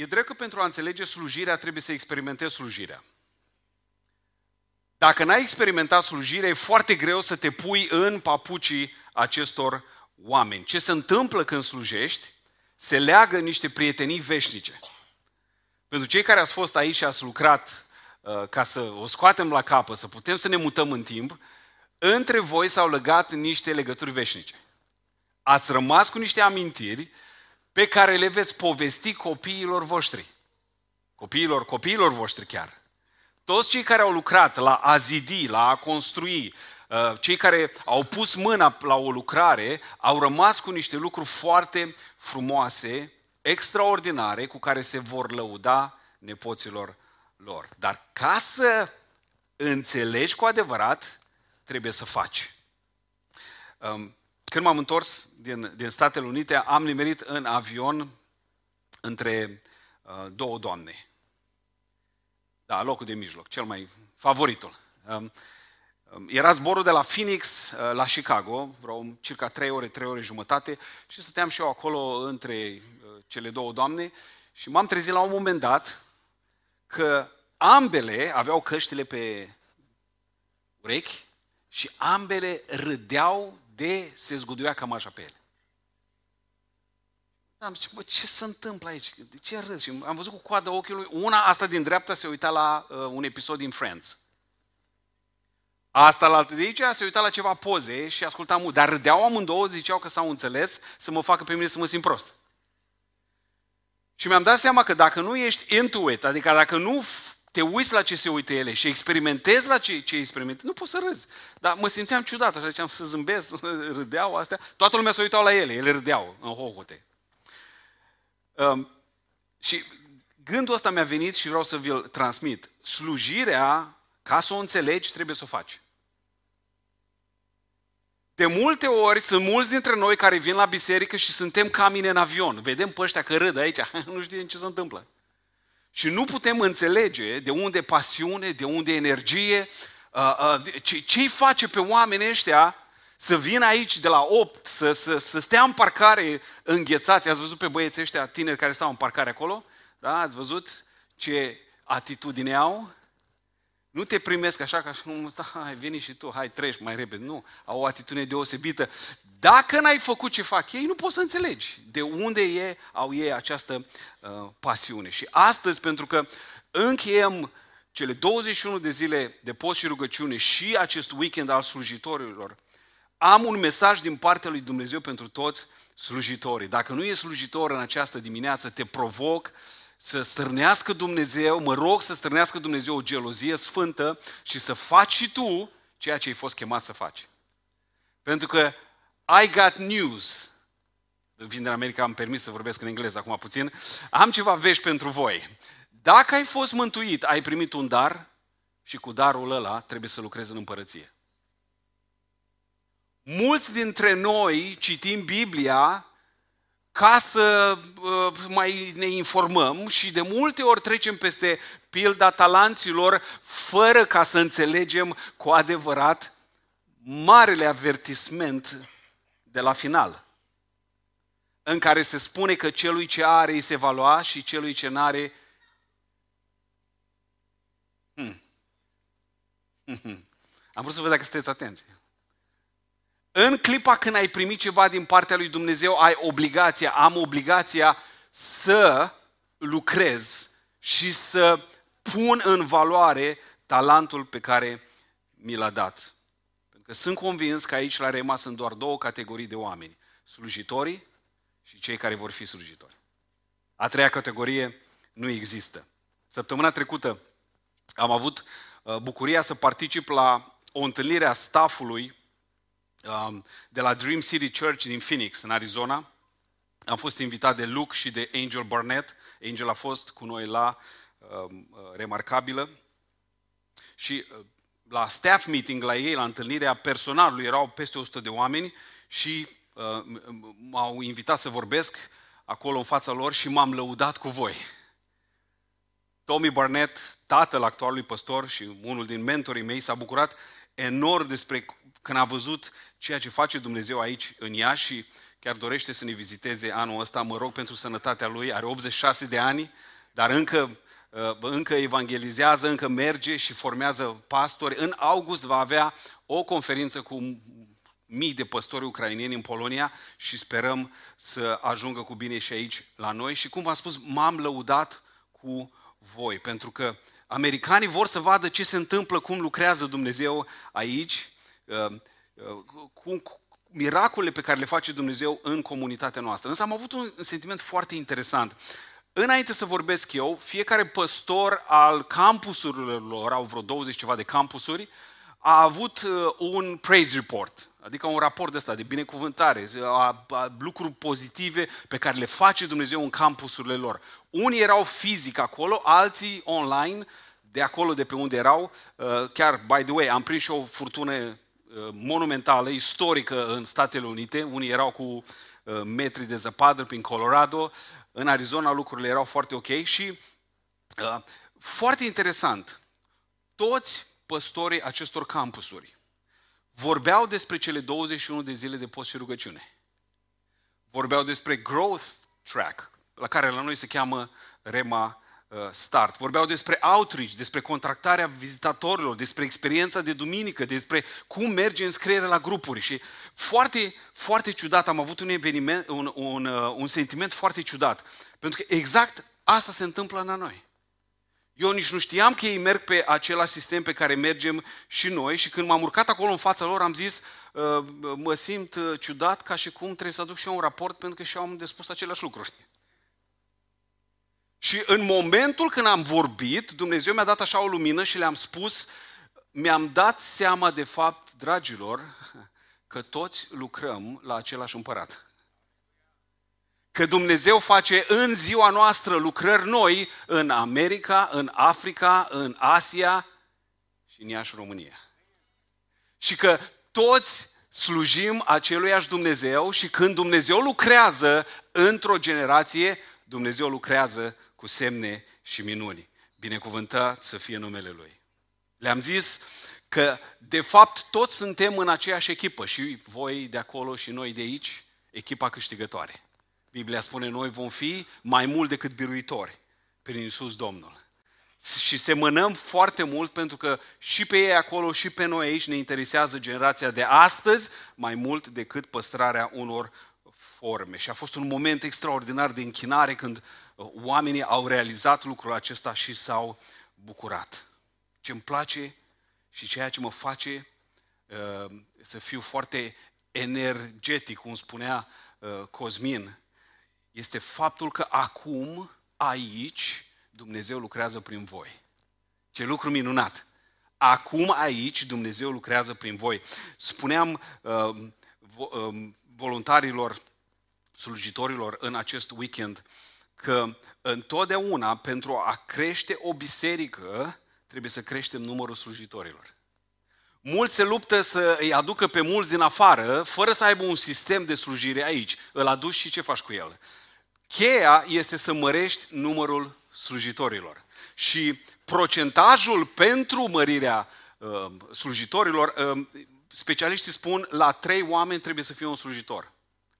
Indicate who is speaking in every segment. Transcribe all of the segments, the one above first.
Speaker 1: E drept că pentru a înțelege slujirea trebuie să experimentezi slujirea. Dacă n-ai experimentat slujirea, e foarte greu să te pui în papucii acestor oameni. Ce se întâmplă când slujești? Se leagă niște prietenii veșnice. Pentru cei care ați fost aici și ați lucrat uh, ca să o scoatem la capă, să putem să ne mutăm în timp, între voi s-au legat niște legături veșnice. Ați rămas cu niște amintiri pe care le veți povesti copiilor voștri. Copiilor, copiilor voștri chiar. Toți cei care au lucrat la a zidi, la a construi, uh, cei care au pus mâna la o lucrare, au rămas cu niște lucruri foarte frumoase, extraordinare, cu care se vor lăuda nepoților lor. Dar ca să înțelegi cu adevărat, trebuie să faci. Um, când m-am întors din, din Statele Unite, am nimerit în avion între uh, două doamne. Da, locul de mijloc, cel mai favoritul. Um, um, era zborul de la Phoenix uh, la Chicago, vreo circa 3 ore, 3 ore jumătate și stăteam și eu acolo între uh, cele două doamne și m-am trezit la un moment dat că ambele aveau căștile pe urechi și ambele râdeau de se zguduia cam așa pe ele. Am zis, bă, ce se întâmplă aici? De ce râzi? Și am văzut cu coada ochiului, una, asta din dreapta, se uita la uh, un episod din Friends. Asta la altă de aici se uita la ceva poze și asculta mult. Dar râdeau amândouă, ziceau că s-au înțeles să mă facă pe mine să mă simt prost. Și mi-am dat seama că dacă nu ești intuit, adică dacă nu te uiți la ce se uită ele și experimentezi la ce, ce experimentezi, nu poți să râzi. Dar mă simțeam ciudat, așa ziceam să zâmbesc, râdeau astea. Toată lumea se uitau la ele, ele râdeau în hohote. Um, și gândul ăsta mi-a venit și vreau să vi-l transmit. Slujirea, ca să o înțelegi, trebuie să o faci. De multe ori sunt mulți dintre noi care vin la biserică și suntem ca mine în avion. Vedem pe ăștia că râd aici, nu știm ce se întâmplă. Și nu putem înțelege de unde pasiune, de unde energie, uh, uh, ce-i face pe oamenii ăștia să vină aici de la 8, să, să, să stea în parcare înghețați. Ați văzut pe băieții ăștia tineri care stau în parcare acolo? Da? Ați văzut ce atitudine au? Nu te primesc așa ca cum stai, hai, veni și tu, hai, treci mai repede. Nu, au o atitudine deosebită. Dacă n-ai făcut ce fac ei, nu poți să înțelegi de unde e, au ei această uh, pasiune. Și astăzi, pentru că încheiem cele 21 de zile de post și rugăciune și acest weekend al slujitorilor, am un mesaj din partea lui Dumnezeu pentru toți slujitorii. Dacă nu e slujitor în această dimineață, te provoc să stârnească Dumnezeu, mă rog să stârnească Dumnezeu o gelozie sfântă și să faci și tu ceea ce ai fost chemat să faci. Pentru că I got news. Vin din America, am permis să vorbesc în engleză acum puțin. Am ceva vești pentru voi. Dacă ai fost mântuit, ai primit un dar și cu darul ăla trebuie să lucrezi în împărăție. Mulți dintre noi citim Biblia ca să uh, mai ne informăm și de multe ori trecem peste pilda talanților fără ca să înțelegem cu adevărat marele avertisment de la final, în care se spune că celui ce are îi se va lua și celui ce n-are... Hmm. Am vrut să văd dacă sunteți atenți. În clipa când ai primit ceva din partea lui Dumnezeu, ai obligația, am obligația să lucrez și să pun în valoare talentul pe care mi l-a dat. Pentru că sunt convins că aici la Rema sunt doar două categorii de oameni. Slujitorii și cei care vor fi slujitori. A treia categorie nu există. Săptămâna trecută am avut uh, bucuria să particip la o întâlnire a staffului Um, de la Dream City Church din Phoenix, în Arizona. Am fost invitat de Luke și de Angel Barnett. Angel a fost cu noi la um, uh, Remarcabilă. Și uh, la staff meeting, la ei, la întâlnirea personalului, erau peste 100 de oameni și uh, m-au invitat să vorbesc acolo în fața lor și m-am lăudat cu voi. Tommy Barnett, tatăl actualului păstor și unul din mentorii mei, s-a bucurat enorm despre când a văzut ceea ce face Dumnezeu aici în ea și chiar dorește să ne viziteze anul ăsta. Mă rog pentru sănătatea lui, are 86 de ani, dar încă, uh, încă evangelizează, încă merge și formează pastori. În august va avea o conferință cu mii de păstori ucrainieni în Polonia și sperăm să ajungă cu bine și aici la noi. Și cum v-am spus, m-am lăudat cu voi, pentru că americanii vor să vadă ce se întâmplă, cum lucrează Dumnezeu aici, uh, uh, cum, miracolele pe care le face Dumnezeu în comunitatea noastră. Însă am avut un sentiment foarte interesant. Înainte să vorbesc eu, fiecare păstor al campusurilor lor, au vreo 20 ceva de campusuri, a avut uh, un praise report, adică un raport de ăsta de binecuvântare, a, a, lucruri pozitive pe care le face Dumnezeu în campusurile lor. Unii erau fizic acolo, alții online, de acolo de pe unde erau. Uh, chiar, by the way, am prins și o furtună uh, monumentală, istorică în Statele Unite. Unii erau cu metri de zăpadă prin Colorado. În Arizona lucrurile erau foarte ok și foarte interesant. Toți păstorii acestor campusuri vorbeau despre cele 21 de zile de post și rugăciune. Vorbeau despre growth track, la care la noi se cheamă Rema uh, Start. Vorbeau despre outreach, despre contractarea vizitatorilor, despre experiența de duminică, despre cum merge înscrierea la grupuri. Și foarte, foarte ciudat, am avut un eveniment, un, un, uh, un sentiment foarte ciudat. Pentru că exact asta se întâmplă la noi. Eu nici nu știam că ei merg pe același sistem pe care mergem și noi și când m-am urcat acolo în fața lor am zis uh, mă simt uh, ciudat ca și cum trebuie să aduc și eu un raport pentru că și eu am de spus aceleași lucruri. Și în momentul când am vorbit, Dumnezeu mi-a dat așa o lumină și le-am spus, mi-am dat seama de fapt, dragilor, că toți lucrăm la același împărat că Dumnezeu face în ziua noastră lucrări noi în America, în Africa, în Asia și în Iași, România. Și că toți slujim aceluiași Dumnezeu și când Dumnezeu lucrează într-o generație, Dumnezeu lucrează cu semne și minuni. Binecuvântat să fie numele Lui. Le-am zis că, de fapt, toți suntem în aceeași echipă, și voi de acolo și noi de aici, echipa câștigătoare. Biblia spune, noi vom fi mai mult decât biruitori prin Iisus Domnul. Și semănăm foarte mult pentru că și pe ei acolo și pe noi aici ne interesează generația de astăzi mai mult decât păstrarea unor forme. Și a fost un moment extraordinar de închinare când uh, oamenii au realizat lucrul acesta și s-au bucurat. Ce îmi place și ceea ce mă face uh, să fiu foarte energetic, cum spunea uh, Cosmin, este faptul că acum, aici, Dumnezeu lucrează prin voi. Ce lucru minunat! Acum, aici, Dumnezeu lucrează prin voi. Spuneam uh, uh, voluntarilor, slujitorilor în acest weekend că întotdeauna pentru a crește o biserică trebuie să creștem numărul slujitorilor. Mulți se luptă să îi aducă pe mulți din afară, fără să aibă un sistem de slujire aici. Îl aduci și ce faci cu el? Cheia este să mărești numărul slujitorilor. Și procentajul pentru mărirea uh, slujitorilor, uh, specialiștii spun, la trei oameni trebuie să fie un slujitor.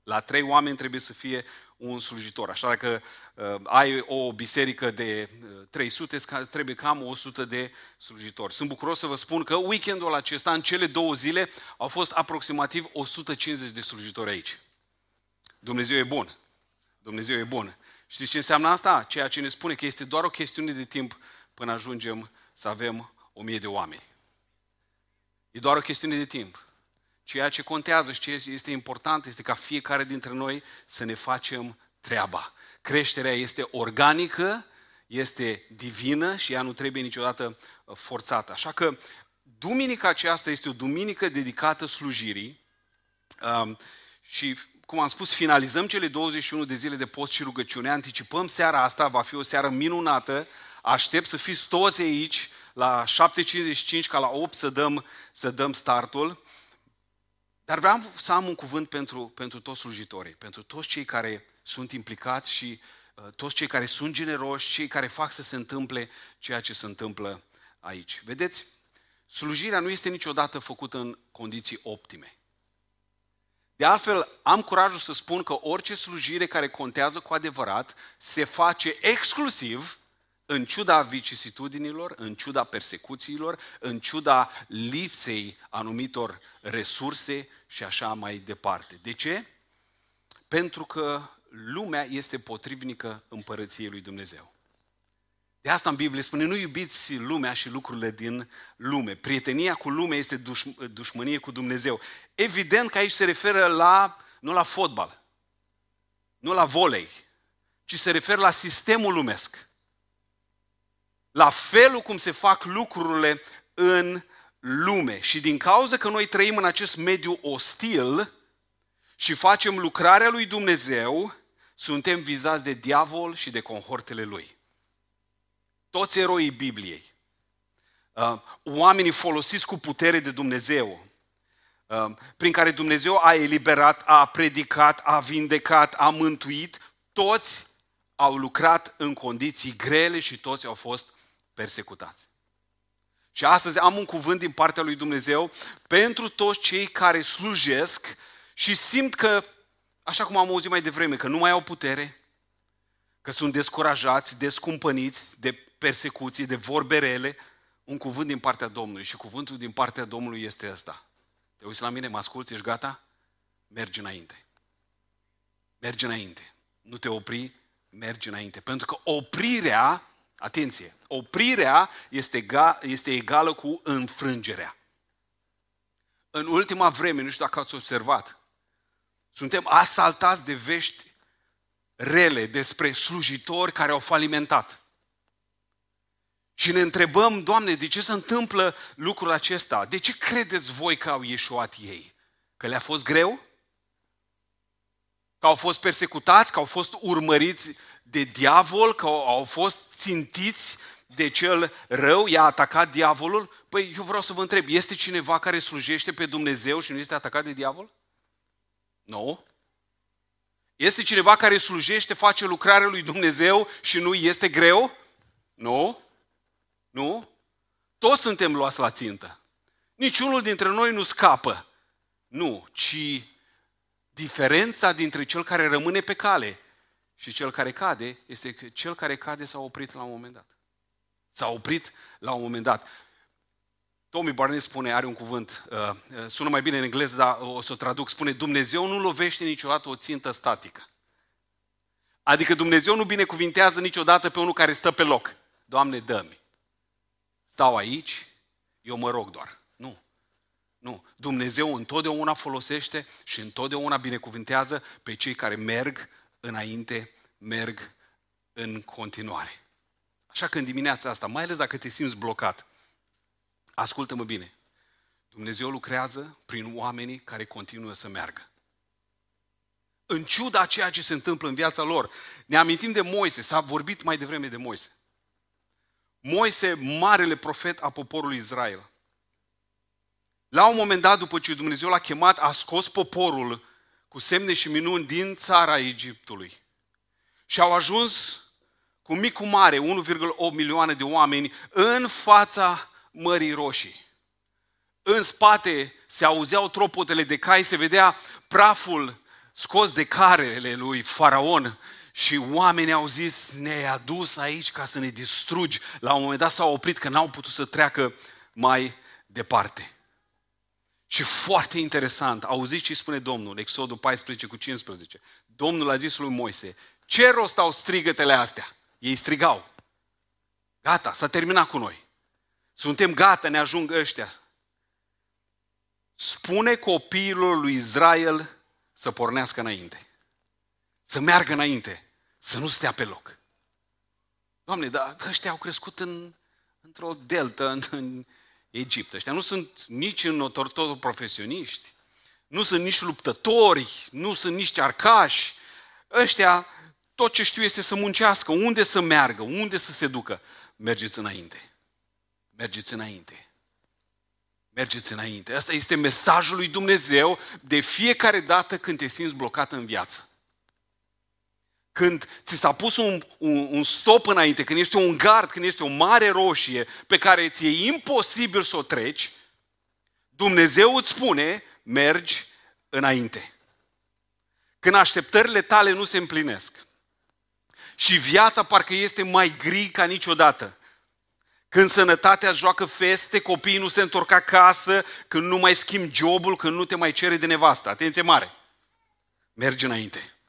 Speaker 1: La trei oameni trebuie să fie un slujitor. Așa că uh, ai o biserică de uh, 300, trebuie cam 100 de slujitori. Sunt bucuros să vă spun că weekendul acesta, în cele două zile, au fost aproximativ 150 de slujitori aici. Dumnezeu e bun. Dumnezeu e bun. Știți ce înseamnă asta? Ceea ce ne spune că este doar o chestiune de timp până ajungem să avem o mie de oameni. E doar o chestiune de timp. Ceea ce contează și ce este important este ca fiecare dintre noi să ne facem treaba. Creșterea este organică, este divină și ea nu trebuie niciodată uh, forțată. Așa că duminica aceasta este o duminică dedicată slujirii um, și cum am spus, finalizăm cele 21 de zile de post și rugăciune, anticipăm seara asta, va fi o seară minunată, aștept să fiți toți aici la 7.55 ca la 8 să dăm, să dăm startul. Dar vreau să am un cuvânt pentru, pentru toți slujitorii, pentru toți cei care sunt implicați și uh, toți cei care sunt generoși, cei care fac să se întâmple ceea ce se întâmplă aici. Vedeți, slujirea nu este niciodată făcută în condiții optime. De altfel, am curajul să spun că orice slujire care contează cu adevărat se face exclusiv în ciuda vicisitudinilor, în ciuda persecuțiilor, în ciuda lipsei anumitor resurse și așa mai departe. De ce? Pentru că lumea este potrivnică împărăției lui Dumnezeu. De asta în Biblie spune, nu iubiți lumea și lucrurile din lume. Prietenia cu lumea este duș- dușmănie cu Dumnezeu. Evident că aici se referă la, nu la fotbal, nu la volei, ci se referă la sistemul lumesc. La felul cum se fac lucrurile în lume. Și din cauza că noi trăim în acest mediu ostil și facem lucrarea lui Dumnezeu, suntem vizați de diavol și de conhortele lui toți eroii Bibliei, uh, oamenii folosiți cu putere de Dumnezeu, uh, prin care Dumnezeu a eliberat, a predicat, a vindecat, a mântuit, toți au lucrat în condiții grele și toți au fost persecutați. Și astăzi am un cuvânt din partea lui Dumnezeu pentru toți cei care slujesc și simt că, așa cum am auzit mai devreme, că nu mai au putere, că sunt descurajați, descumpăniți de persecuții, de vorbe rele, un cuvânt din partea Domnului. Și cuvântul din partea Domnului este ăsta. Te uiți la mine, mă asculți, ești gata? Mergi înainte. Mergi înainte. Nu te opri, mergi înainte. Pentru că oprirea, atenție, oprirea este, ga, este egală cu înfrângerea. În ultima vreme, nu știu dacă ați observat, suntem asaltați de vești rele despre slujitori care au falimentat. Și ne întrebăm, Doamne, de ce se întâmplă lucrul acesta? De ce credeți voi că au ieșuat ei? Că le-a fost greu? Că au fost persecutați? Că au fost urmăriți de diavol? Că au fost țintiți de cel rău? I-a atacat diavolul? Păi eu vreau să vă întreb, este cineva care slujește pe Dumnezeu și nu este atacat de diavol? Nu. Este cineva care slujește, face lucrarea lui Dumnezeu și nu este greu? Nu. Nu? Toți suntem luați la țintă. Niciunul dintre noi nu scapă. Nu, ci diferența dintre cel care rămâne pe cale și cel care cade este că cel care cade s-a oprit la un moment dat. S-a oprit la un moment dat. Tommy Barnes spune, are un cuvânt, uh, uh, sună mai bine în engleză, dar o să o traduc, spune Dumnezeu nu lovește niciodată o țintă statică. Adică Dumnezeu nu binecuvintează niciodată pe unul care stă pe loc. Doamne, dă-mi stau aici, eu mă rog doar. Nu. Nu. Dumnezeu întotdeauna folosește și întotdeauna binecuvintează pe cei care merg înainte, merg în continuare. Așa că în dimineața asta, mai ales dacă te simți blocat, ascultă-mă bine. Dumnezeu lucrează prin oamenii care continuă să meargă. În ciuda ceea ce se întâmplă în viața lor. Ne amintim de Moise, s-a vorbit mai devreme de Moise. Moise, marele profet a poporului Israel. La un moment dat, după ce Dumnezeu l-a chemat, a scos poporul cu semne și minuni din țara Egiptului. Și au ajuns cu mic cu mare, 1,8 milioane de oameni, în fața Mării Roșii. În spate se auzeau tropotele de cai, se vedea praful scos de carele lui Faraon și oamenii au zis, ne-ai adus aici ca să ne distrugi. La un moment dat s-au oprit că n-au putut să treacă mai departe. Și foarte interesant, auziți ce spune Domnul, Exodul 14 cu 15. Domnul a zis lui Moise, ce rost au strigătele astea? Ei strigau. Gata, s-a terminat cu noi. Suntem gata, ne ajung ăștia. Spune copiilor lui Israel să pornească înainte. Să meargă înainte. Să nu stea pe loc. Doamne, dar ăștia au crescut în, într-o deltă în, în Egipt. Ăștia nu sunt nici în profesioniști, nu sunt nici luptători, nu sunt nici arcași. Ăștia, tot ce știu este să muncească, unde să meargă, unde să se ducă. Mergeți înainte. Mergeți înainte. Mergeți înainte. Asta este mesajul lui Dumnezeu de fiecare dată când te simți blocat în viață când ți s-a pus un, un, un stop înainte, când este un gard, când este o mare roșie pe care ți e imposibil să o treci, Dumnezeu îți spune, mergi înainte. când așteptările tale nu se împlinesc și viața parcă este mai gri ca niciodată, când sănătatea joacă feste, copiii nu se întorc acasă, când nu mai schimbi jobul, când nu te mai cere de nevastă. Atenție mare! Mergi înainte.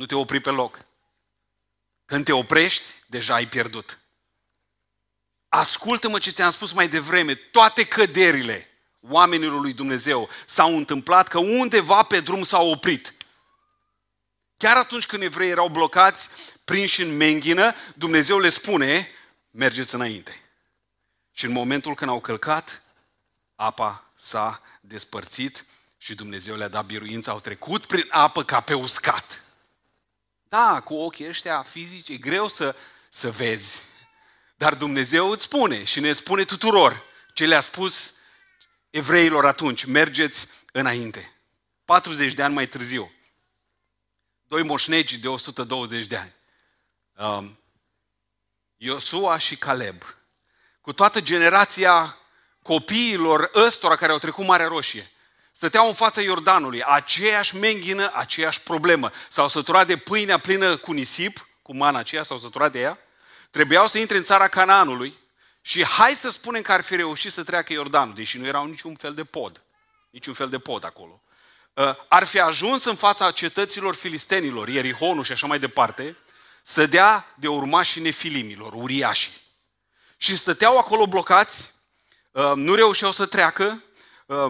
Speaker 1: Nu te opri pe loc. Când te oprești, deja ai pierdut. Ascultă-mă ce ți-am spus mai devreme. Toate căderile oamenilor lui Dumnezeu s-au întâmplat că undeva pe drum s-au oprit. Chiar atunci când evrei erau blocați, prinși în menghină, Dumnezeu le spune, mergeți înainte. Și în momentul când au călcat, apa s-a despărțit și Dumnezeu le-a dat biruință, au trecut prin apă ca pe uscat. Da, cu ochii ăștia fizici e greu să, să vezi. Dar Dumnezeu îți spune și ne spune tuturor ce le-a spus evreilor atunci, mergeți înainte. 40 de ani mai târziu, doi moșnegi de 120 de ani, um, Iosua și Caleb, cu toată generația copiilor ăstora care au trecut Marea Roșie, stăteau în fața Iordanului, aceeași menghină, aceeași problemă. S-au săturat de pâinea plină cu nisip, cu mana aceea, s-au săturat de ea, trebuiau să intre în țara Canaanului și hai să spunem că ar fi reușit să treacă Iordanul, deși nu erau niciun fel de pod, niciun fel de pod acolo. Uh, ar fi ajuns în fața cetăților filistenilor, Ierihonul și așa mai departe, să dea de urmașii nefilimilor, uriașii. Și stăteau acolo blocați, uh, nu reușeau să treacă, uh,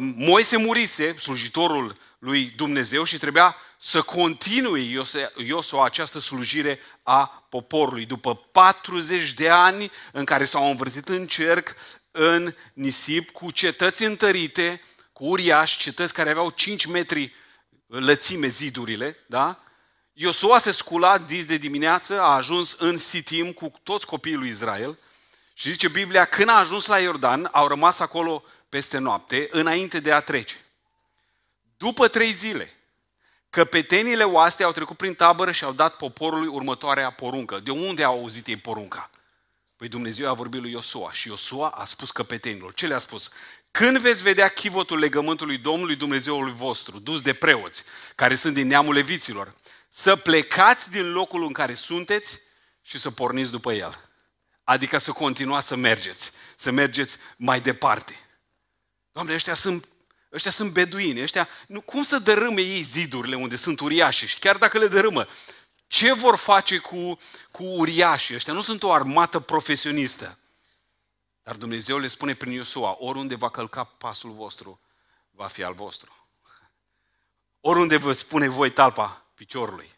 Speaker 1: Moise murise, slujitorul lui Dumnezeu și trebuia să continue Iosua această slujire a poporului. După 40 de ani în care s-au învârtit în cerc, în nisip, cu cetăți întărite, cu uriași, cetăți care aveau 5 metri lățime zidurile, da? Iosua se scula dis de dimineață, a ajuns în Sitim cu toți copiii lui Israel și zice Biblia, când a ajuns la Iordan, au rămas acolo peste noapte, înainte de a trece. După trei zile, căpetenile oaste au trecut prin tabără și au dat poporului următoarea poruncă. De unde au auzit ei porunca? Păi Dumnezeu a vorbit lui Iosua și Iosua a spus căpetenilor. Ce le-a spus? Când veți vedea chivotul legământului Domnului Dumnezeului vostru, dus de preoți, care sunt din neamul leviților, să plecați din locul în care sunteți și să porniți după el. Adică să continuați să mergeți, să mergeți mai departe. Doamne, ăștia sunt, ăștia sunt beduini, ăștia, nu, cum să dărâme ei zidurile unde sunt uriași și chiar dacă le dărâmă, ce vor face cu, cu uriașii ăștia? Nu sunt o armată profesionistă. Dar Dumnezeu le spune prin Iosua, oriunde va călca pasul vostru, va fi al vostru. Oriunde vă spune voi talpa piciorului,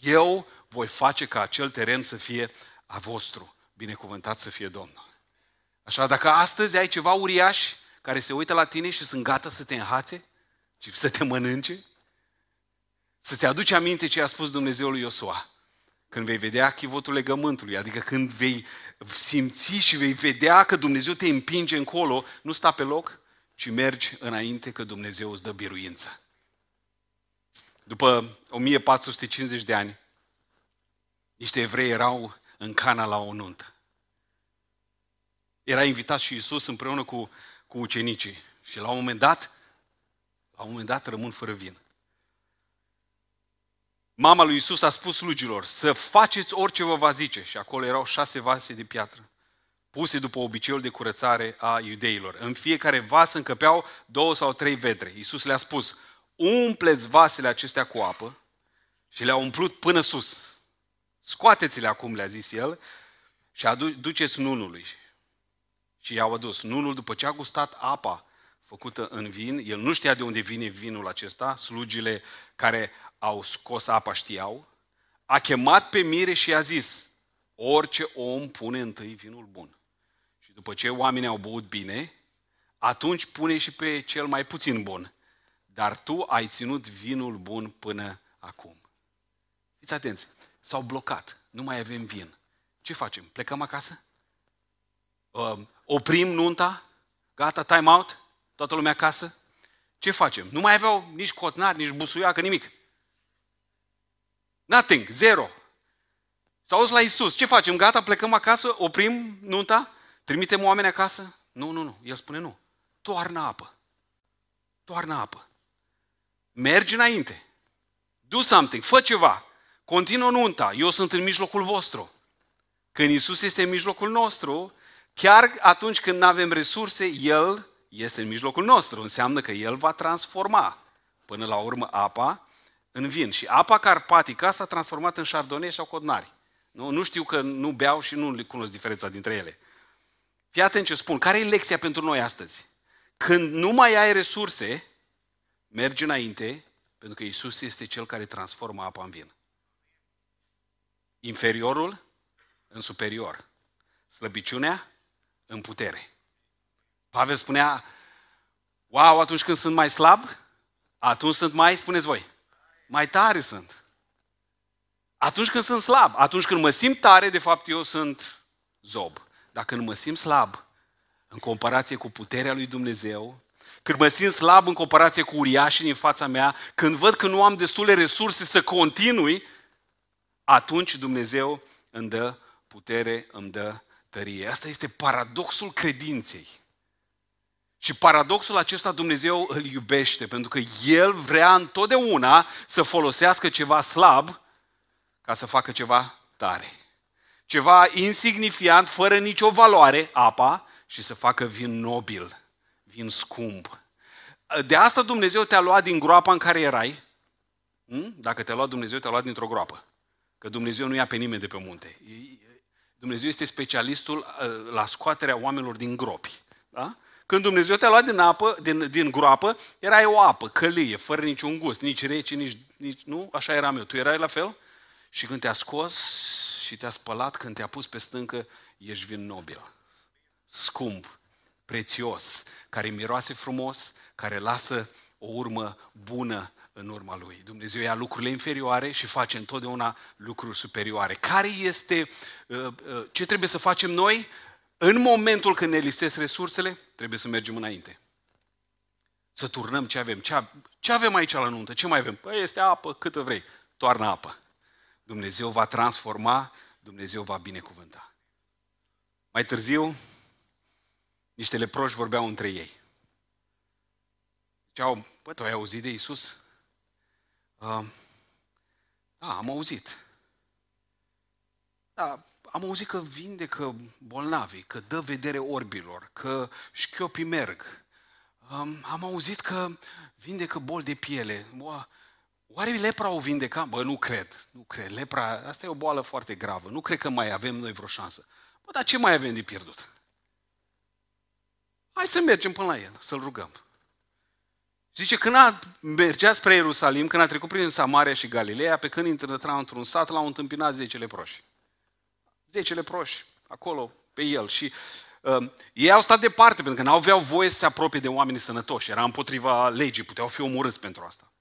Speaker 1: eu voi face ca acel teren să fie a vostru. Binecuvântat să fie Domnul. Așa, dacă astăzi ai ceva uriaș care se uită la tine și sunt gata să te înhațe, și să te mănânce, să-ți aduci aminte ce a spus Dumnezeu lui Iosua. Când vei vedea chivotul legământului, adică când vei simți și vei vedea că Dumnezeu te împinge încolo, nu sta pe loc, ci mergi înainte că Dumnezeu îți dă biruință. După 1450 de ani, niște evrei erau în Cana la o nuntă. Era invitat și Isus împreună cu, cu ucenicii. Și la un moment dat, la un moment dat rămân fără vin. Mama lui Isus a spus slugilor să faceți orice vă va zice. Și acolo erau șase vase de piatră, puse după obiceiul de curățare a iudeilor. În fiecare vas încăpeau două sau trei vedre. Isus le-a spus, umpleți vasele acestea cu apă și le-a umplut până sus. Scoateți-le acum, le-a zis el, și aduceți nunului. Și i-au adus. Nunul, după ce a gustat apa făcută în vin, el nu știa de unde vine vinul acesta, slugile care au scos apa știau, a chemat pe mire și a zis, orice om pune întâi vinul bun. Și după ce oamenii au băut bine, atunci pune și pe cel mai puțin bun. Dar tu ai ținut vinul bun până acum. Fiți atenți, s-au blocat, nu mai avem vin. Ce facem? Plecăm acasă? Uh, oprim nunta? Gata, time out? Toată lumea acasă? Ce facem? Nu mai aveau nici cotnar, nici busuiacă, nimic. Nothing, zero. S-au dus la Isus. Ce facem? Gata, plecăm acasă, oprim nunta, trimitem oameni acasă? Nu, nu, nu. El spune nu. Toarnă apă. Toarnă apă. Mergi înainte. Do something, fă ceva. Continuă nunta, eu sunt în mijlocul vostru. Când Isus este în mijlocul nostru, chiar atunci când nu avem resurse, El este în mijlocul nostru. Înseamnă că El va transforma până la urmă apa în vin. Și apa carpatică s-a transformat în șardonei și codnari. Nu, nu știu că nu beau și nu cunosc diferența dintre ele. Fii atent ce spun. Care e lecția pentru noi astăzi? Când nu mai ai resurse, mergi înainte, pentru că Isus este Cel care transformă apa în vin. Inferiorul în superior. Slăbiciunea în putere. Pavel spunea, wow, atunci când sunt mai slab, atunci sunt mai, spuneți voi, mai tare sunt. Atunci când sunt slab, atunci când mă simt tare, de fapt eu sunt zob. Dar când mă simt slab, în comparație cu puterea lui Dumnezeu, când mă simt slab în comparație cu uriașii din fața mea, când văd că nu am destule resurse să continui, atunci Dumnezeu îmi dă putere, îmi dă tărie. Asta este paradoxul credinței. Și paradoxul acesta Dumnezeu îl iubește, pentru că El vrea întotdeauna să folosească ceva slab ca să facă ceva tare. Ceva insignifiant, fără nicio valoare, apa, și să facă vin nobil, vin scump. De asta Dumnezeu te-a luat din groapa în care erai. Hm? Dacă te-a luat Dumnezeu, te-a luat dintr-o groapă. Că Dumnezeu nu ia pe nimeni de pe munte. Dumnezeu este specialistul uh, la scoaterea oamenilor din gropi. Da? Când Dumnezeu te-a luat din apă, din, din groapă, era o apă, călie, fără niciun gust, nici rece, nici, nici... Nu? Așa eram eu. Tu erai la fel? Și când te-a scos și te-a spălat, când te-a pus pe stâncă, ești vin nobil. Scump, prețios, care miroase frumos, care lasă o urmă bună în urma lui. Dumnezeu ia lucrurile inferioare și face întotdeauna lucruri superioare. Care este, uh, uh, ce trebuie să facem noi? În momentul când ne lipsesc resursele, trebuie să mergem înainte. Să turnăm ce avem. Ce, ce avem aici la nuntă? Ce mai avem? Păi este apă, câtă vrei. Toarnă apă. Dumnezeu va transforma, Dumnezeu va binecuvânta. Mai târziu, niște leproși vorbeau între ei. Ziceau, bă, tu ai auzit de Isus? Uh, da, am auzit. Da, am auzit că vindecă bolnavi, că dă vedere orbilor, că șchiopii merg. Um, am auzit că vindecă boli de piele. Bă, oare lepra o vindeca? Bă, nu cred, nu cred. Lepra, asta e o boală foarte gravă. Nu cred că mai avem noi vreo șansă. Bă, dar ce mai avem de pierdut? Hai să mergem până la el, să-l rugăm. Zice, când a mergea spre Ierusalim, când a trecut prin Samaria și Galileea, pe când intra într-un sat, l-au întâmpinat zece leproși. Zece leproși, acolo, pe el. Și uh, ei au stat departe, pentru că nu aveau voie să se apropie de oamenii sănătoși. Era împotriva legii, puteau fi omorâți pentru asta.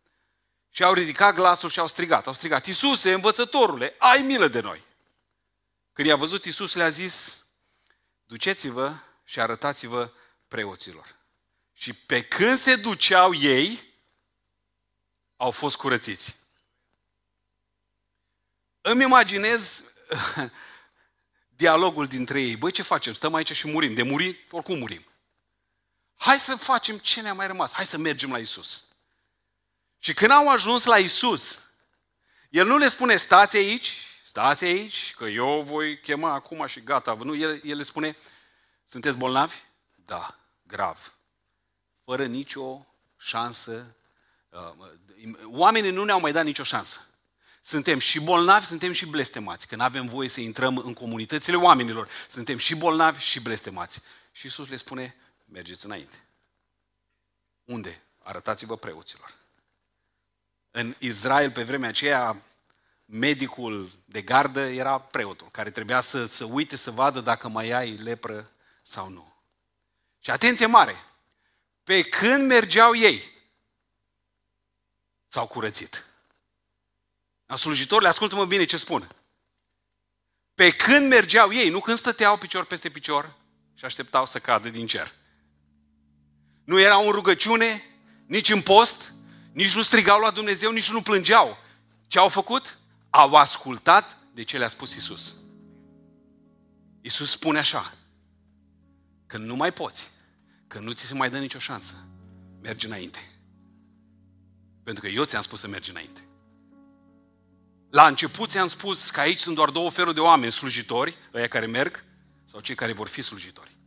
Speaker 1: Și au ridicat glasul și au strigat. Au strigat, Iisuse, învățătorule, ai milă de noi. Când i-a văzut, Iisus le-a zis, duceți-vă și arătați-vă preoților. Și pe când se duceau ei, au fost curățiți. Îmi imaginez dialogul dintre ei. Băi, ce facem? Stăm aici și murim. De muri, oricum murim. Hai să facem ce ne-a mai rămas. Hai să mergem la Isus. Și când au ajuns la Isus, el nu le spune, stați aici, stați aici, că eu voi chema acum și gata. Nu, el, el le spune, sunteți bolnavi? Da, grav fără nicio șansă. Uh, oamenii nu ne-au mai dat nicio șansă. Suntem și bolnavi, suntem și blestemați. Că nu avem voie să intrăm în comunitățile oamenilor. Suntem și bolnavi și blestemați. Și Iisus le spune, mergeți înainte. Unde? Arătați-vă preoților. În Israel, pe vremea aceea, medicul de gardă era preotul, care trebuia să, să uite să vadă dacă mai ai lepră sau nu. Și atenție mare! Pe când mergeau ei, s-au curățit. La slujitorile, ascultă-mă bine ce spun. Pe când mergeau ei, nu când stăteau picior peste picior și așteptau să cadă din cer. Nu erau în rugăciune, nici în post, nici nu strigau la Dumnezeu, nici nu plângeau. Ce au făcut? Au ascultat de ce le-a spus Isus. Isus spune așa, că nu mai poți, că nu ți se mai dă nicio șansă, mergi înainte. Pentru că eu ți-am spus să mergi înainte. La început ți-am spus că aici sunt doar două feluri de oameni, slujitori, ăia care merg, sau cei care vor fi slujitori.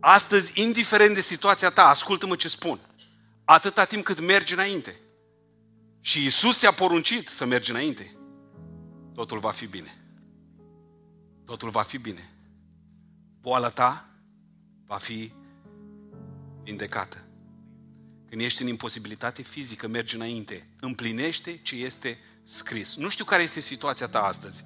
Speaker 1: Astăzi, indiferent de situația ta, ascultă-mă ce spun. Atâta timp cât mergi înainte și Isus ți-a poruncit să mergi înainte, totul va fi bine. Totul va fi bine. Boala ta va fi vindecată. Când ești în imposibilitate fizică, mergi înainte. Împlinește ce este scris. Nu știu care este situația ta astăzi.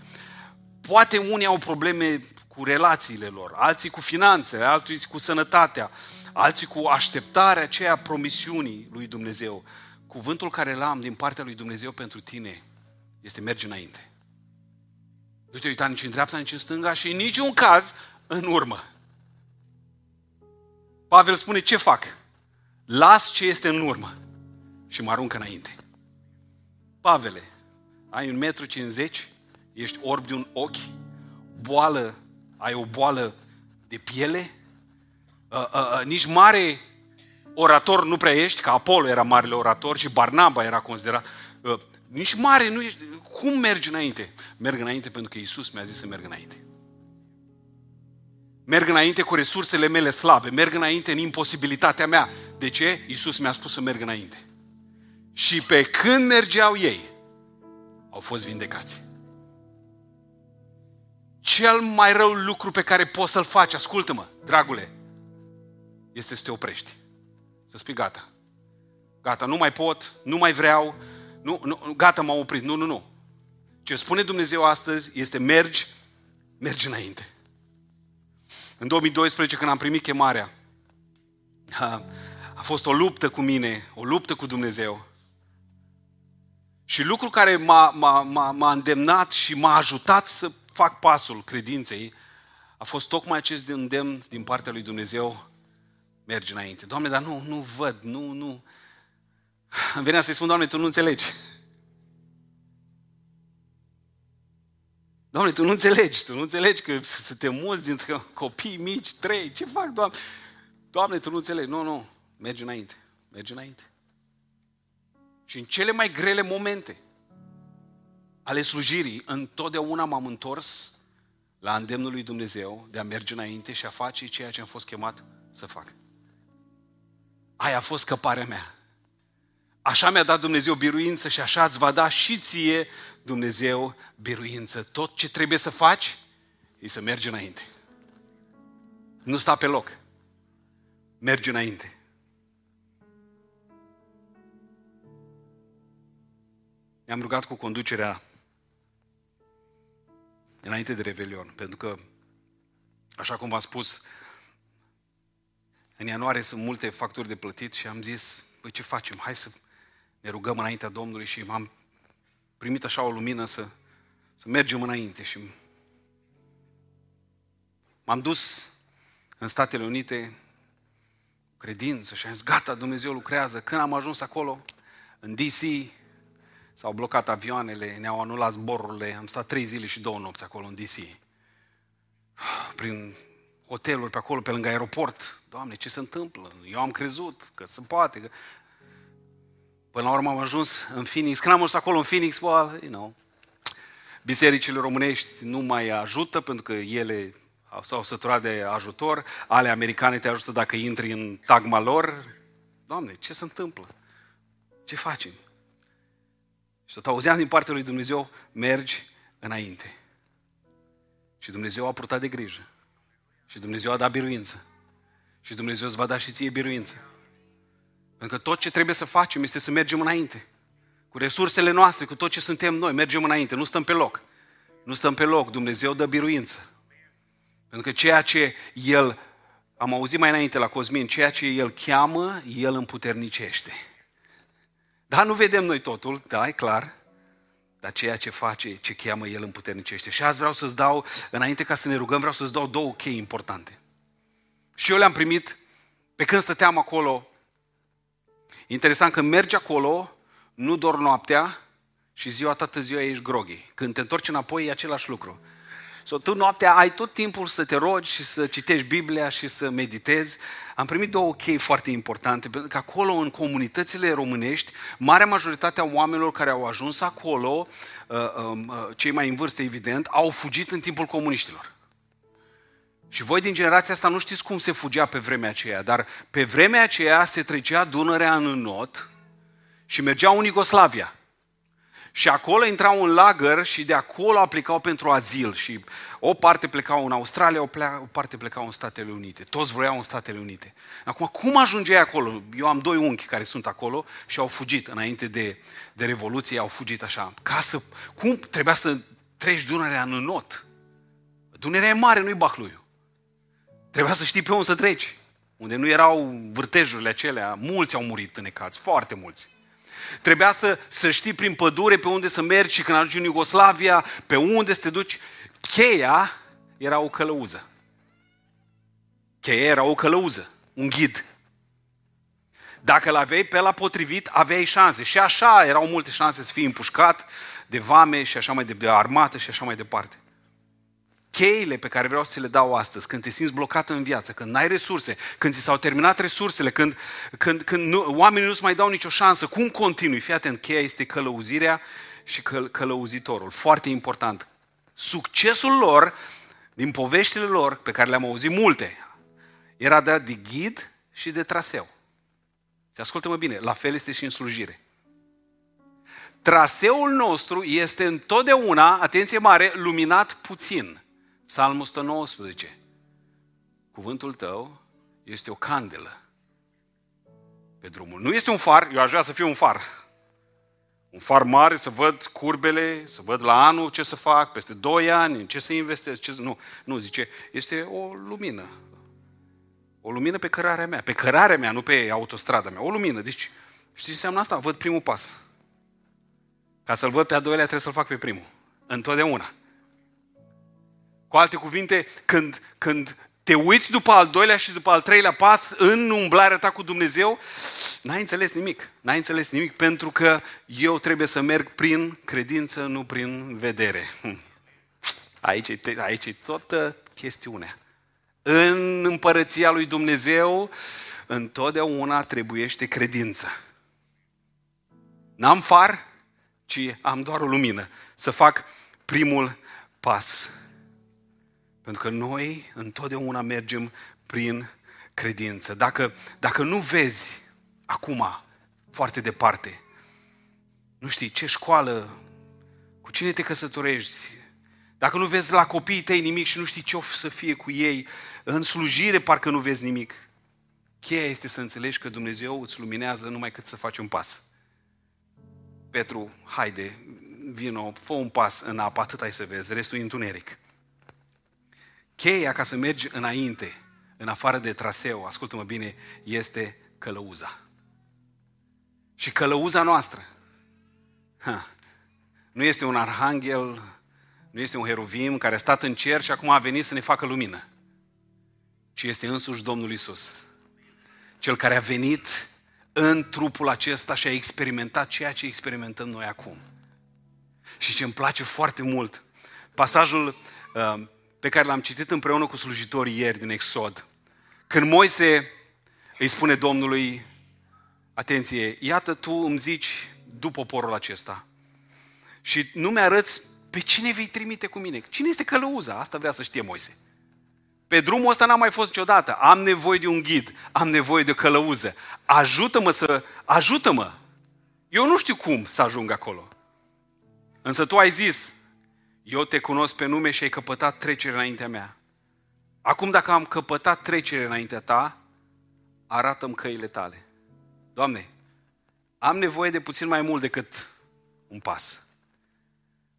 Speaker 1: Poate unii au probleme cu relațiile lor, alții cu finanțele, alții cu sănătatea, alții cu așteptarea aceea promisiunii lui Dumnezeu. Cuvântul care l-am din partea lui Dumnezeu pentru tine este merge înainte. Nu te uita nici în dreapta, nici în stânga și în niciun caz în urmă. Pavel spune, ce fac? Las ce este în urmă și mă aruncă înainte. Pavele, ai un metru cincizeci, ești orb de un ochi, boală, ai o boală de piele, uh, uh, uh, nici mare orator nu prea ești, că Apollo era marele orator și Barnaba era considerat. Uh, nici mare nu ești. Cum mergi înainte? Merg înainte pentru că Isus mi-a zis să merg înainte. Merg înainte cu resursele mele slabe, merg înainte în imposibilitatea mea. De ce? Isus mi-a spus să merg înainte. Și pe când mergeau ei, au fost vindecați. Cel mai rău lucru pe care poți să-l faci, ascultă-mă, dragule, este să te oprești. Să spui gata. Gata, nu mai pot, nu mai vreau, nu, nu, gata, m-am oprit. Nu, nu, nu. Ce spune Dumnezeu astăzi este mergi, mergi înainte. În 2012, când am primit chemarea, a, a fost o luptă cu mine, o luptă cu Dumnezeu. Și lucru care m-a, m-a, m-a, m-a îndemnat și m-a ajutat să fac pasul credinței, a fost tocmai acest îndemn din partea lui Dumnezeu, mergi înainte. Doamne, dar nu, nu văd, nu, nu. Îmi venea să-i spun, Doamne, Tu nu înțelegi. Doamne, Tu nu înțelegi, Tu nu înțelegi că să te muți dintre copii mici, trei, ce fac, Doamne? Doamne, Tu nu înțelegi. Nu, nu, mergi înainte, mergi înainte. Și în cele mai grele momente ale slujirii, întotdeauna m-am întors la îndemnul lui Dumnezeu de a merge înainte și a face ceea ce am fost chemat să fac. Aia a fost scăparea mea. Așa mi-a dat Dumnezeu biruință și așa îți va da și ție Dumnezeu biruință. Tot ce trebuie să faci e să mergi înainte. Nu sta pe loc. Mergi înainte. Ne-am rugat cu conducerea înainte de Revelion, pentru că, așa cum v-am spus, în ianuarie sunt multe facturi de plătit și am zis, păi ce facem? Hai să ne rugăm înaintea Domnului și m-am primit așa o lumină să, să mergem înainte și m-am dus în Statele Unite credință și am zis, gata, Dumnezeu lucrează. Când am ajuns acolo, în DC, s-au blocat avioanele, ne-au anulat zborurile, am stat trei zile și două nopți acolo în DC. Prin hoteluri pe acolo, pe lângă aeroport. Doamne, ce se întâmplă? Eu am crezut că se poate. Că... Până la urmă am ajuns în Phoenix. Când am ajuns acolo în Phoenix, well, you know, bisericile românești nu mai ajută pentru că ele s-au săturat de ajutor, ale americane te ajută dacă intri în tagma lor. Doamne, ce se întâmplă? Ce facem? Și tot auzeam din partea lui Dumnezeu, mergi înainte. Și Dumnezeu a purtat de grijă. Și Dumnezeu a dat biruință. Și Dumnezeu îți va da și ție biruință. Pentru că tot ce trebuie să facem este să mergem înainte. Cu resursele noastre, cu tot ce suntem noi, mergem înainte, nu stăm pe loc. Nu stăm pe loc, Dumnezeu dă biruință. Pentru că ceea ce El, am auzit mai înainte la Cosmin, ceea ce El cheamă, El împuternicește. Dar nu vedem noi totul, da, e clar, dar ceea ce face, ce cheamă El împuternicește. Și azi vreau să-ți dau, înainte ca să ne rugăm, vreau să-ți dau două chei importante. Și eu le-am primit pe când stăteam acolo. Interesant că mergi acolo, nu doar noaptea și ziua, toată ziua ești groghi. Când te întorci înapoi e același lucru. So, tu noaptea ai tot timpul să te rogi și să citești Biblia și să meditezi. Am primit două chei foarte importante, pentru că acolo, în comunitățile românești, marea majoritate a oamenilor care au ajuns acolo, uh, um, uh, cei mai în vârstă, evident, au fugit în timpul comuniștilor. Și voi din generația asta nu știți cum se fugea pe vremea aceea, dar pe vremea aceea se trecea Dunărea în not și mergeau în Iugoslavia. Și acolo intrau în lagăr și de acolo aplicau pentru azil. Și o parte plecau în Australia, o, plea, o parte plecau în Statele Unite. Toți vroiau în Statele Unite. Acum, cum ajungeai acolo? Eu am doi unchi care sunt acolo și au fugit înainte de, de Revoluție, au fugit așa. Ca să, cum trebuia să treci Dunărea în not? Dunărea e mare, nu-i Bahluiu. Trebuia să știi pe unde să treci. Unde nu erau vârtejurile acelea, mulți au murit necați, foarte mulți. Trebuia să, să știi prin pădure pe unde să mergi și când ajungi în Iugoslavia, pe unde să te duci. Cheia era o călăuză. Cheia era o călăuză, un ghid. Dacă l aveai pe la potrivit, aveai șanse. Și așa erau multe șanse să fii împușcat de vame și așa mai de, de armată și așa mai departe cheile pe care vreau să le dau astăzi, când te simți blocat în viață, când n-ai resurse, când ți s-au terminat resursele, când, când, când nu, oamenii nu-ți mai dau nicio șansă, cum continui? Fii atent, cheia este călăuzirea și căl, călăuzitorul. Foarte important. Succesul lor, din poveștile lor, pe care le-am auzit multe, era dat de ghid și de traseu. Și ascultă-mă bine, la fel este și în slujire. Traseul nostru este întotdeauna, atenție mare, luminat puțin. Psalmul 119. Cuvântul tău este o candelă pe drumul. Nu este un far, eu aș vrea să fiu un far. Un far mare, să văd curbele, să văd la anul ce să fac, peste 2 ani, în ce să investesc. Ce să... Nu, nu, zice, este o lumină. O lumină pe cărarea mea. Pe cărarea mea, nu pe autostrada mea. O lumină. Deci, știți ce înseamnă asta? Văd primul pas. Ca să-l văd pe a doilea, trebuie să-l fac pe primul. Întotdeauna. Cu alte cuvinte, când, când te uiți după al doilea și după al treilea pas în umblarea ta cu Dumnezeu, n-ai înțeles nimic. N-ai înțeles nimic pentru că eu trebuie să merg prin credință, nu prin vedere. Hm. Aici e, aici e toată chestiunea. În împărăția lui Dumnezeu, întotdeauna trebuiește credință. N-am far, ci am doar o lumină. Să fac primul pas. Pentru că noi întotdeauna mergem prin credință. Dacă, dacă nu vezi acum, foarte departe, nu știi ce școală, cu cine te căsătorești, dacă nu vezi la copiii tăi nimic și nu știi ce o să fie cu ei, în slujire parcă nu vezi nimic, cheia este să înțelegi că Dumnezeu îți luminează numai cât să faci un pas. Petru, haide, vino, fă un pas în apă, atât ai să vezi, restul e întuneric. Cheia ca să mergi înainte, în afară de traseu, ascultă-mă bine, este călăuza. Și călăuza noastră ha, nu este un arhanghel, nu este un heruvim care a stat în cer și acum a venit să ne facă lumină, ci este însuși Domnul Isus. Cel care a venit în trupul acesta și a experimentat ceea ce experimentăm noi acum. Și ce îmi place foarte mult, pasajul uh, pe care l-am citit împreună cu slujitorii ieri din Exod. Când Moise îi spune Domnului, atenție, iată tu îmi zici după poporul acesta și nu mi-arăți pe cine vei trimite cu mine. Cine este călăuza? Asta vrea să știe Moise. Pe drumul ăsta n-am mai fost niciodată. Am nevoie de un ghid, am nevoie de o călăuză. Ajută-mă să... Ajută-mă! Eu nu știu cum să ajung acolo. Însă tu ai zis, eu te cunosc pe nume și ai căpătat trecere înaintea mea. Acum dacă am căpătat trecere înaintea ta, arată-mi căile tale. Doamne, am nevoie de puțin mai mult decât un pas.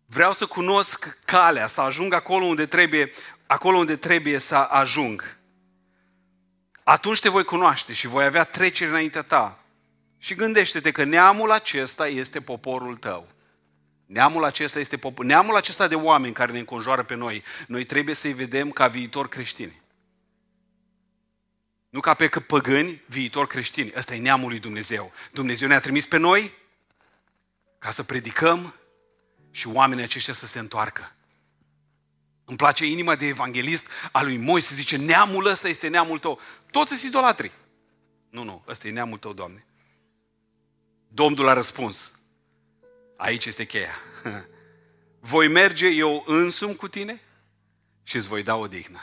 Speaker 1: Vreau să cunosc calea, să ajung acolo unde trebuie, acolo unde trebuie să ajung. Atunci te voi cunoaște și voi avea trecere înaintea ta. Și gândește-te că neamul acesta este poporul tău. Neamul acesta este popor. Neamul acesta de oameni care ne înconjoară pe noi, noi trebuie să-i vedem ca viitor creștini. Nu ca pe păgâni, viitor creștini. Ăsta e neamul lui Dumnezeu. Dumnezeu ne-a trimis pe noi ca să predicăm și oamenii aceștia să se întoarcă. Îmi place inima de evanghelist a lui Moise, zice, neamul ăsta este neamul tău. Toți sunt idolatri. Nu, nu, ăsta e neamul tău, Doamne. Domnul a răspuns. Aici este cheia. Voi merge eu însumi cu tine și îți voi da o dignă.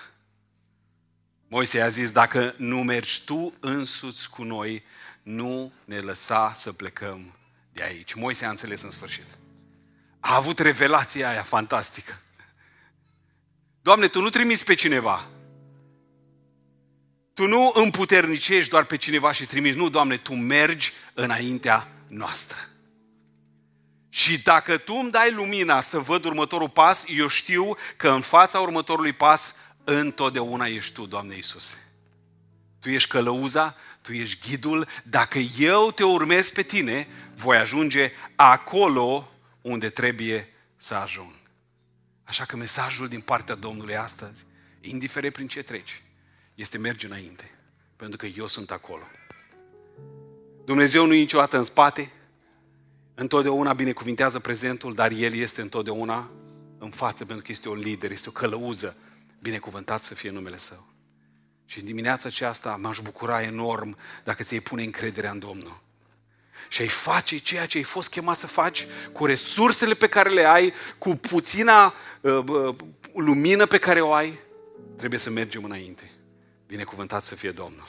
Speaker 1: Moise a zis, dacă nu mergi tu însuți cu noi, nu ne lăsa să plecăm de aici. Moise a înțeles în sfârșit. A avut revelația aia fantastică. Doamne, Tu nu trimiți pe cineva. Tu nu împuternicești doar pe cineva și trimiți. Nu, Doamne, Tu mergi înaintea noastră. Și dacă Tu îmi dai lumina să văd următorul pas, eu știu că în fața următorului pas întotdeauna ești Tu, Doamne Iisuse. Tu ești călăuza, Tu ești ghidul. Dacă eu te urmez pe Tine, voi ajunge acolo unde trebuie să ajung. Așa că mesajul din partea Domnului astăzi, indiferent prin ce treci, este merge înainte. Pentru că eu sunt acolo. Dumnezeu nu e niciodată în spate, întotdeauna binecuvintează prezentul, dar El este întotdeauna în față, pentru că este un lider, este o călăuză. Binecuvântat să fie numele Său. Și în dimineața aceasta m-aș bucura enorm dacă ți-ai pune încrederea în Domnul și ai face ceea ce ai fost chemat să faci cu resursele pe care le ai, cu puțina uh, uh, lumină pe care o ai, trebuie să mergem înainte. Binecuvântat să fie Domnul.